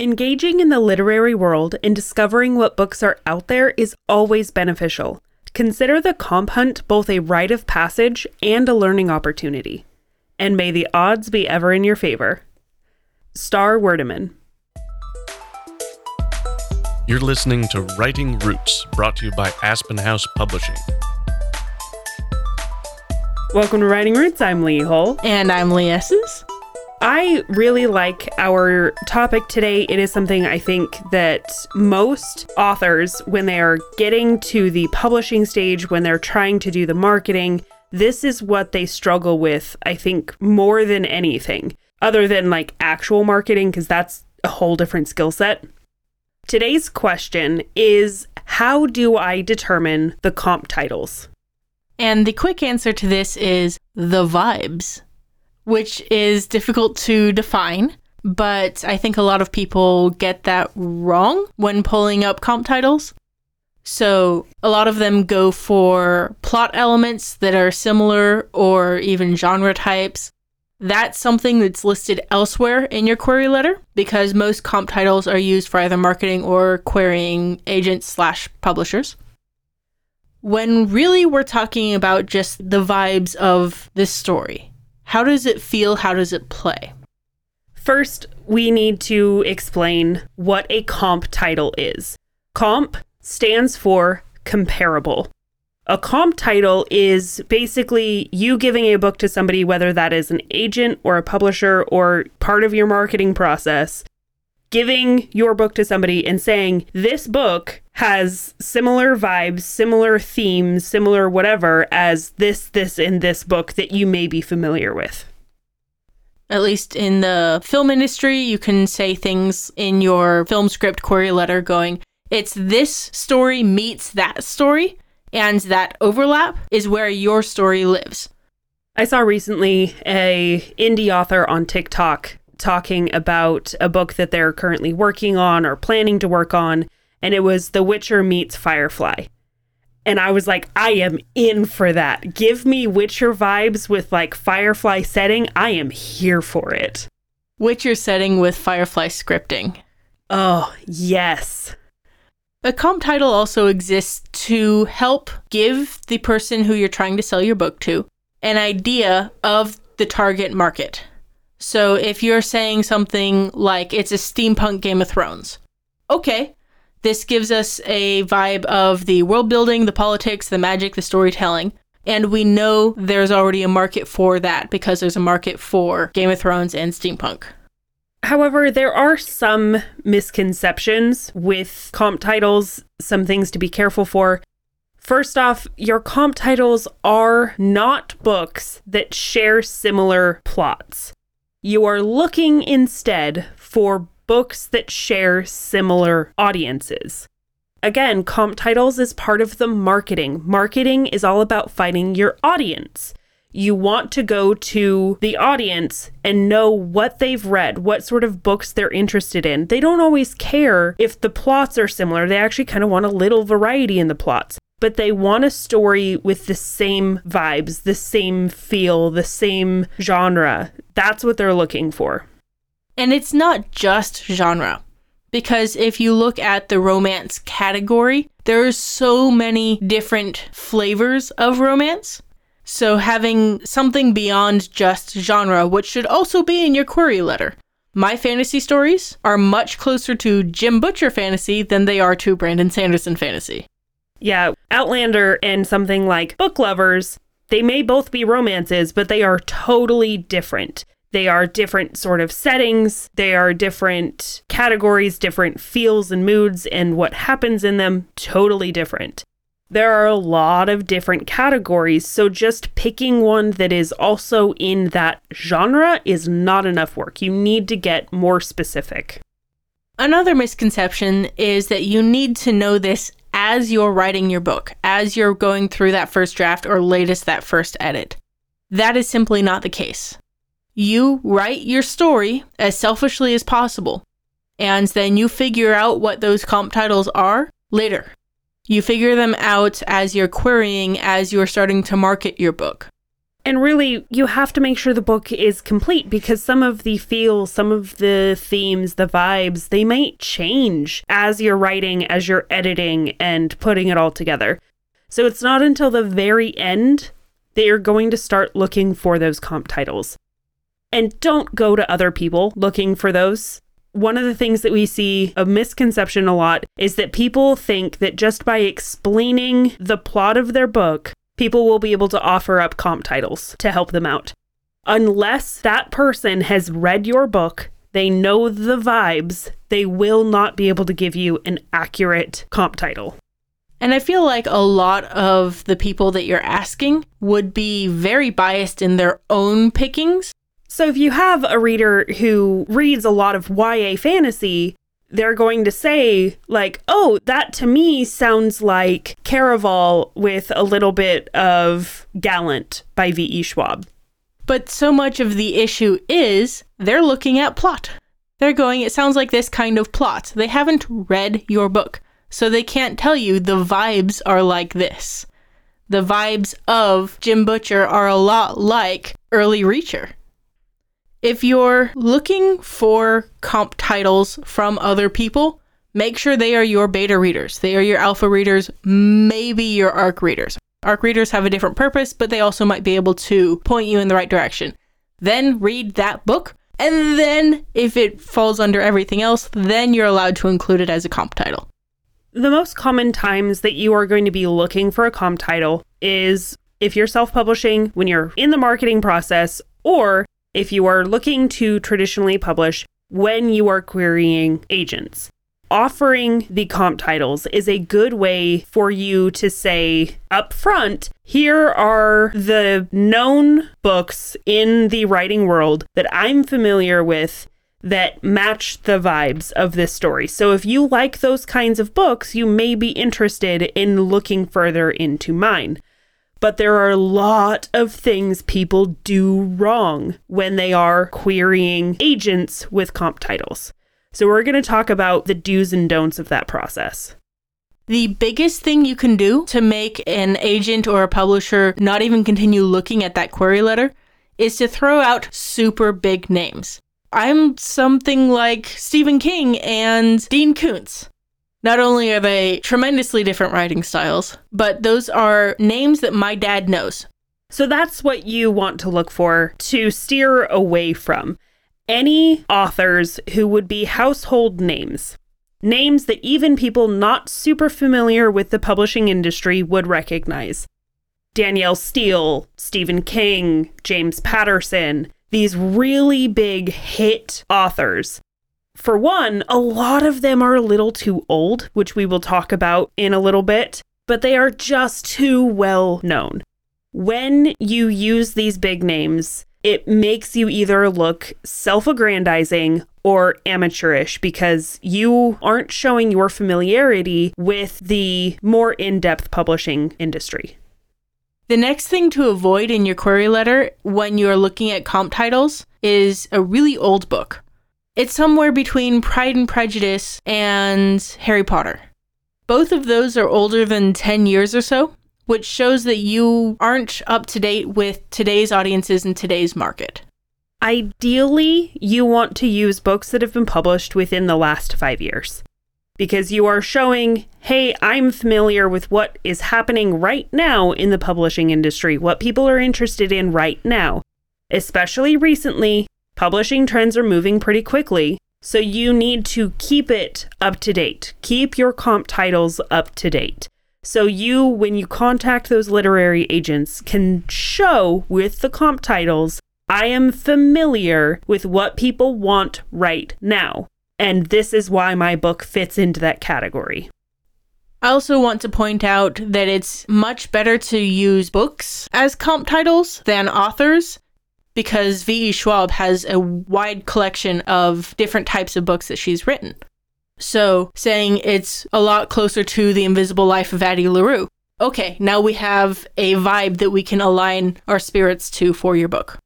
Engaging in the literary world and discovering what books are out there is always beneficial. Consider the comp hunt both a rite of passage and a learning opportunity. And may the odds be ever in your favor. Star Werdeman. You're listening to Writing Roots, brought to you by Aspen House Publishing. Welcome to Writing Roots. I'm Lee Hull. And I'm Lee Esses. I really like our topic today. It is something I think that most authors, when they are getting to the publishing stage, when they're trying to do the marketing, this is what they struggle with, I think, more than anything, other than like actual marketing, because that's a whole different skill set. Today's question is How do I determine the comp titles? And the quick answer to this is the vibes which is difficult to define. But I think a lot of people get that wrong when pulling up comp titles. So a lot of them go for plot elements that are similar or even genre types. That's something that's listed elsewhere in your query letter because most comp titles are used for either marketing or querying agents slash publishers. When really we're talking about just the vibes of this story, how does it feel? How does it play? First, we need to explain what a comp title is. Comp stands for comparable. A comp title is basically you giving a book to somebody, whether that is an agent or a publisher or part of your marketing process, giving your book to somebody and saying, This book has similar vibes, similar themes, similar whatever as this, this, and this book that you may be familiar with. At least in the film industry, you can say things in your film script query letter going, It's this story meets that story, and that overlap is where your story lives. I saw recently a indie author on TikTok talking about a book that they're currently working on or planning to work on, and it was The Witcher meets Firefly. And I was like, I am in for that. Give me Witcher vibes with like Firefly setting. I am here for it. Witcher setting with Firefly scripting. Oh, yes. A comp title also exists to help give the person who you're trying to sell your book to an idea of the target market. So if you're saying something like it's a steampunk Game of Thrones, okay, this gives us a vibe of the world building, the politics, the magic, the storytelling. And we know there's already a market for that because there's a market for Game of Thrones and steampunk. However, there are some misconceptions with comp titles, some things to be careful for. First off, your comp titles are not books that share similar plots. You are looking instead for books that share similar audiences. Again, comp titles is part of the marketing. Marketing is all about finding your audience. You want to go to the audience and know what they've read, what sort of books they're interested in. They don't always care if the plots are similar, they actually kind of want a little variety in the plots but they want a story with the same vibes, the same feel, the same genre. That's what they're looking for. And it's not just genre. Because if you look at the romance category, there are so many different flavors of romance. So having something beyond just genre, which should also be in your query letter. My fantasy stories are much closer to Jim Butcher fantasy than they are to Brandon Sanderson fantasy. Yeah, Outlander and something like Book Lovers, they may both be romances, but they are totally different. They are different sort of settings, they are different categories, different feels and moods, and what happens in them, totally different. There are a lot of different categories, so just picking one that is also in that genre is not enough work. You need to get more specific. Another misconception is that you need to know this as you're writing your book, as you're going through that first draft or latest that first edit. That is simply not the case. You write your story as selfishly as possible, and then you figure out what those comp titles are later. You figure them out as you're querying, as you're starting to market your book. And really, you have to make sure the book is complete because some of the feels, some of the themes, the vibes, they might change as you're writing, as you're editing, and putting it all together. So it's not until the very end that you're going to start looking for those comp titles. And don't go to other people looking for those. One of the things that we see a misconception a lot is that people think that just by explaining the plot of their book, people will be able to offer up comp titles to help them out. Unless that person has read your book, they know the vibes, they will not be able to give you an accurate comp title. And I feel like a lot of the people that you're asking would be very biased in their own pickings. So if you have a reader who reads a lot of YA fantasy, they're going to say, like, oh, that to me sounds like Caraval with a little bit of Gallant by V.E. Schwab. But so much of the issue is they're looking at plot. They're going, it sounds like this kind of plot. They haven't read your book, so they can't tell you the vibes are like this. The vibes of Jim Butcher are a lot like Early Reacher. If you're looking for comp titles from other people, make sure they are your beta readers. They are your alpha readers, maybe your ARC readers. ARC readers have a different purpose, but they also might be able to point you in the right direction. Then read that book, and then if it falls under everything else, then you're allowed to include it as a comp title. The most common times that you are going to be looking for a comp title is if you're self publishing, when you're in the marketing process, or if you are looking to traditionally publish when you are querying agents. Offering the comp titles is a good way for you to say up front, here are the known books in the writing world that I'm familiar with that match the vibes of this story. So if you like those kinds of books, you may be interested in looking further into mine. But there are a lot of things people do wrong when they are querying agents with comp titles. So we're going to talk about the do's and don'ts of that process. The biggest thing you can do to make an agent or a publisher not even continue looking at that query letter is to throw out super big names. I'm something like Stephen King and Dean Koontz. Not only are they tremendously different writing styles, but those are names that my dad knows. So that's what you want to look for to steer away from. Any authors who would be household names. Names that even people not super familiar with the publishing industry would recognize. Danielle Steel, Stephen King, James Patterson, these really big hit authors for one, a lot of them are a little too old, which we will talk about in a little bit, but they are just too well known. When you use these big names, it makes you either look self aggrandizing or amateurish because you aren't showing your familiarity with the more in depth publishing industry. The next thing to avoid in your query letter when you're looking at comp titles is a really old book. It's somewhere between Pride and Prejudice and Harry Potter. Both of those are older than 10 years or so, which shows that you aren't up to date with today's audiences and today's market. Ideally, you want to use books that have been published within the last five years because you are showing, hey, I'm familiar with what is happening right now in the publishing industry, what people are interested in right now. Especially recently, Publishing trends are moving pretty quickly, so you need to keep it up to date. Keep your comp titles up to date. So you, when you contact those literary agents, can show with the comp titles, I am familiar with what people want right now. And this is why my book fits into that category. I also want to point out that it's much better to use books as comp titles than authors because V.E. Schwab has a wide collection of different types of books that she's written. So, saying it's a lot closer to The Invisible Life of Addie LaRue. Okay, now we have a vibe that we can align our spirits to for your book.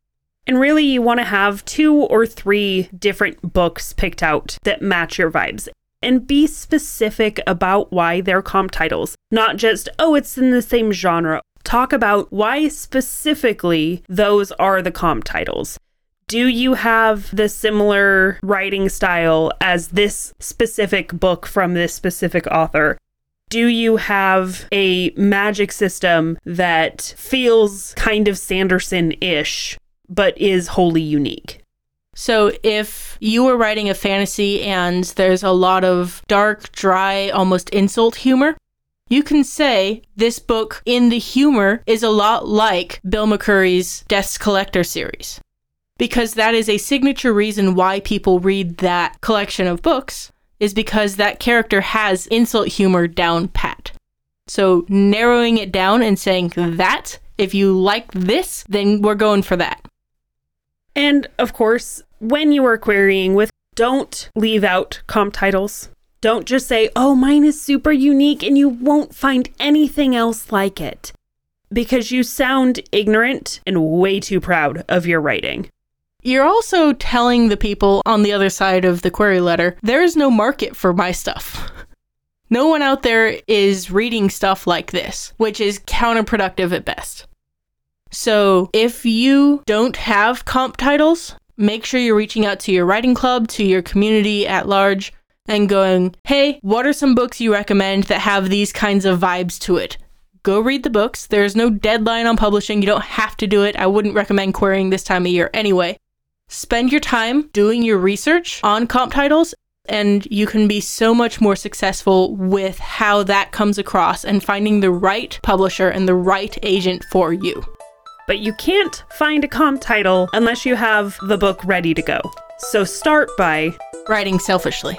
And really, you want to have two or three different books picked out that match your vibes. And be specific about why they're comp titles, not just, oh, it's in the same genre. Talk about why specifically those are the comp titles. Do you have the similar writing style as this specific book from this specific author? Do you have a magic system that feels kind of Sanderson ish, but is wholly unique? So, if you were writing a fantasy and there's a lot of dark, dry, almost insult humor, you can say this book in the humor is a lot like Bill McCurry's Death's Collector series. Because that is a signature reason why people read that collection of books is because that character has insult humor down pat. So narrowing it down and saying that, if you like this, then we're going for that. And of course, when you are querying with, don't leave out comp titles. Don't just say, oh, mine is super unique and you won't find anything else like it. Because you sound ignorant and way too proud of your writing. You're also telling the people on the other side of the query letter there is no market for my stuff. No one out there is reading stuff like this, which is counterproductive at best. So, if you don't have comp titles, make sure you're reaching out to your writing club, to your community at large, and going, hey, what are some books you recommend that have these kinds of vibes to it? Go read the books. There's no deadline on publishing. You don't have to do it. I wouldn't recommend querying this time of year anyway. Spend your time doing your research on comp titles, and you can be so much more successful with how that comes across and finding the right publisher and the right agent for you. But you can't find a comp title unless you have the book ready to go. So start by writing selfishly.